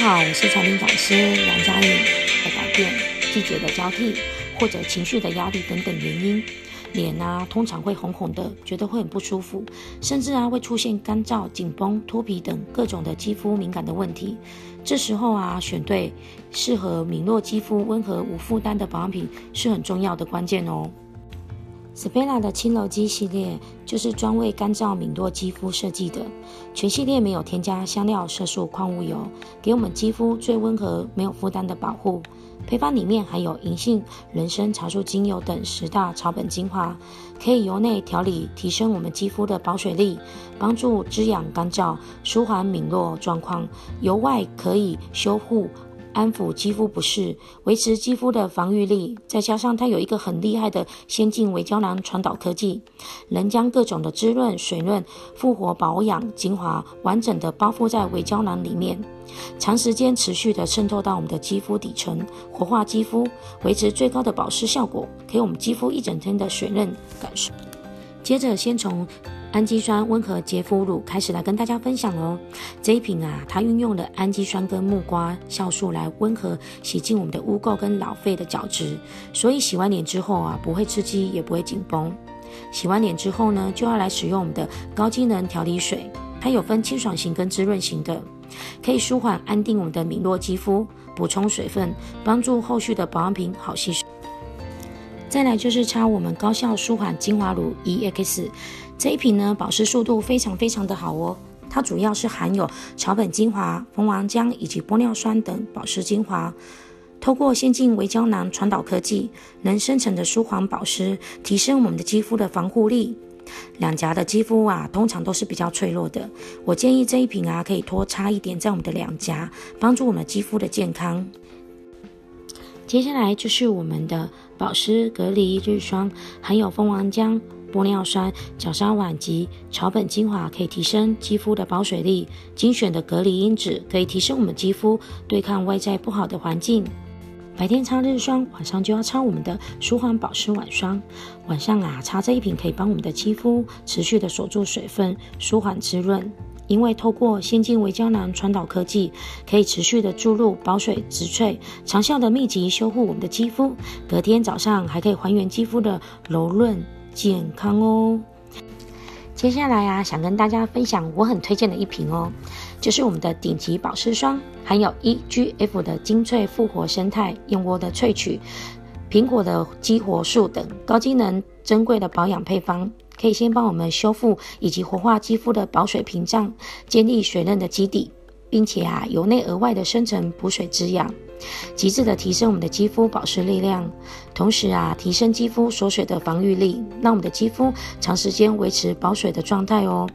好，我是产品讲师杨佳颖。的改变、季节的交替或者情绪的压力等等原因，脸啊通常会红红的，觉得会很不舒服，甚至啊会出现干燥、紧绷、脱皮等各种的肌肤敏感的问题。这时候啊，选对适合敏弱肌肤、温和无负担的保养品是很重要的关键哦。Sbella 的轻柔肌系列就是专为干燥敏弱肌肤设计的，全系列没有添加香料、色素、矿物油，给我们肌肤最温和、没有负担的保护。配方里面含有银杏、人参、茶树精油等十大草本精华，可以由内调理，提升我们肌肤的保水力，帮助滋养干燥、舒缓敏弱状况；由外可以修护。安抚肌肤不适，维持肌肤的防御力，再加上它有一个很厉害的先进微胶囊传导科技，能将各种的滋润、水润、复活、保养精华完整的包覆在微胶囊里面，长时间持续的渗透到我们的肌肤底层，活化肌肤，维持最高的保湿效果，给我们肌肤一整天的水润感受。接着，先从。氨基酸温和洁肤乳开始来跟大家分享哦。这一瓶啊，它运用了氨基酸跟木瓜酵素来温和洗净我们的污垢跟老废的角质，所以洗完脸之后啊，不会刺激也不会紧绷。洗完脸之后呢，就要来使用我们的高机能调理水，它有分清爽型跟滋润型的，可以舒缓安定我们的敏弱肌肤，补充水分，帮助后续的保养品好吸收。再来就是擦我们高效舒缓精华乳 EX。这一瓶呢，保湿速度非常非常的好哦。它主要是含有草本精华、蜂王浆以及玻尿酸等保湿精华，透过先进微胶囊传导科技，能深层的舒缓保湿，提升我们的肌肤的防护力。两颊的肌肤啊，通常都是比较脆弱的。我建议这一瓶啊，可以多擦一点在我们的两颊，帮助我们肌肤的健康。接下来就是我们的保湿隔离日霜，含有蜂王浆。玻尿酸、角鲨烷及草本精华可以提升肌肤的保水力，精选的隔离因子可以提升我们肌肤对抗外在不好的环境。白天擦日霜，晚上就要擦我们的舒缓保湿晚霜。晚上啊，擦这一瓶可以帮我们的肌肤持续的锁住水分，舒缓滋润。因为透过先进微胶囊传导科技，可以持续的注入保水植萃，长效的密集修护我们的肌肤。隔天早上还可以还原肌肤的柔润。健康哦。接下来啊，想跟大家分享我很推荐的一瓶哦，就是我们的顶级保湿霜，含有 EGF 的精粹复活生态燕窝的萃取、苹果的激活素等高机能珍贵的保养配方，可以先帮我们修复以及活化肌肤的保水屏障，建立水嫩的基底，并且啊，由内而外的深层补水滋养。极致的提升我们的肌肤保湿力量，同时啊，提升肌肤锁水的防御力，让我们的肌肤长时间维持保水的状态哦，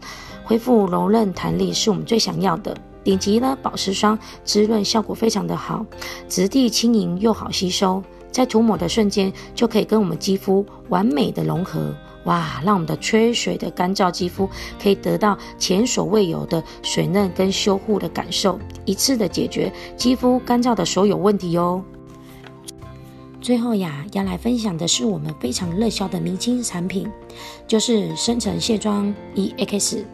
恢复柔韧弹力是我们最想要的。顶级的保湿霜滋润效果非常的好，质地轻盈又好吸收，在涂抹的瞬间就可以跟我们肌肤完美的融合。哇，让我们的缺水的干燥肌肤可以得到前所未有的水嫩跟修护的感受，一次的解决肌肤干燥的所有问题哦。最后呀，要来分享的是我们非常热销的明星产品，就是深层卸妆 EX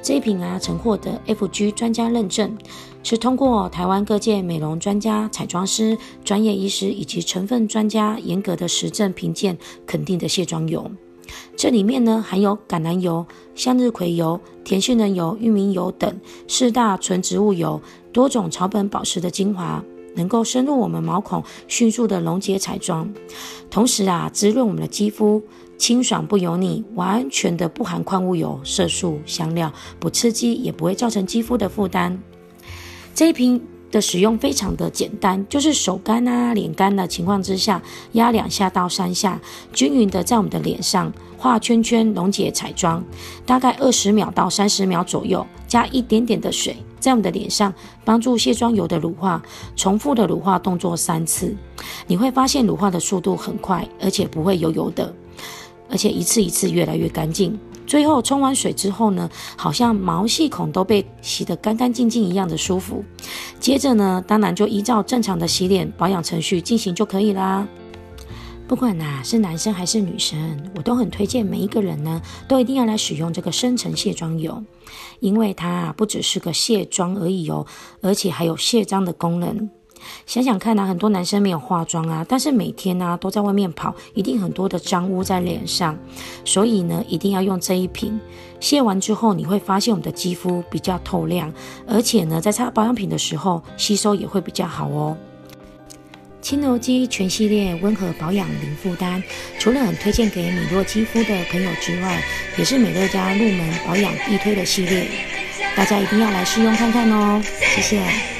这一瓶啊，曾获得 FG 专家认证，是通过台湾各界美容专家、彩妆师、专业医师以及成分专家严格的实证评鉴肯定的卸妆油。这里面呢，含有橄榄油、向日葵油、甜杏仁油、玉米油等四大纯植物油，多种草本保湿的精华，能够深入我们毛孔，迅速的溶解彩妆，同时啊，滋润我们的肌肤，清爽不油腻，完全的不含矿物油、色素、香料，不刺激，也不会造成肌肤的负担。这一瓶。的使用非常的简单，就是手干啊、脸干的情况之下，压两下到三下，均匀的在我们的脸上画圈圈，溶解彩妆，大概二十秒到三十秒左右，加一点点的水，在我们的脸上帮助卸妆油的乳化，重复的乳化动作三次，你会发现乳化的速度很快，而且不会油油的，而且一次一次越来越干净。最后冲完水之后呢，好像毛细孔都被洗得干干净净一样的舒服。接着呢，当然就依照正常的洗脸保养程序进行就可以啦。不管呐、啊、是男生还是女生，我都很推荐每一个人呢，都一定要来使用这个深层卸妆油，因为它啊不只是个卸妆而已哦，而且还有卸妆的功能。想想看呐、很多男生没有化妆啊，但是每天呢、都在外面跑，一定很多的脏污在脸上，所以呢一定要用这一瓶。卸完之后，你会发现我们的肌肤比较透亮，而且呢在擦保养品的时候吸收也会比较好哦。轻柔肌全系列温和保养零负担，除了很推荐给米弱肌肤的朋友之外，也是美乐家入门保养必推的系列，大家一定要来试用看看哦！谢谢。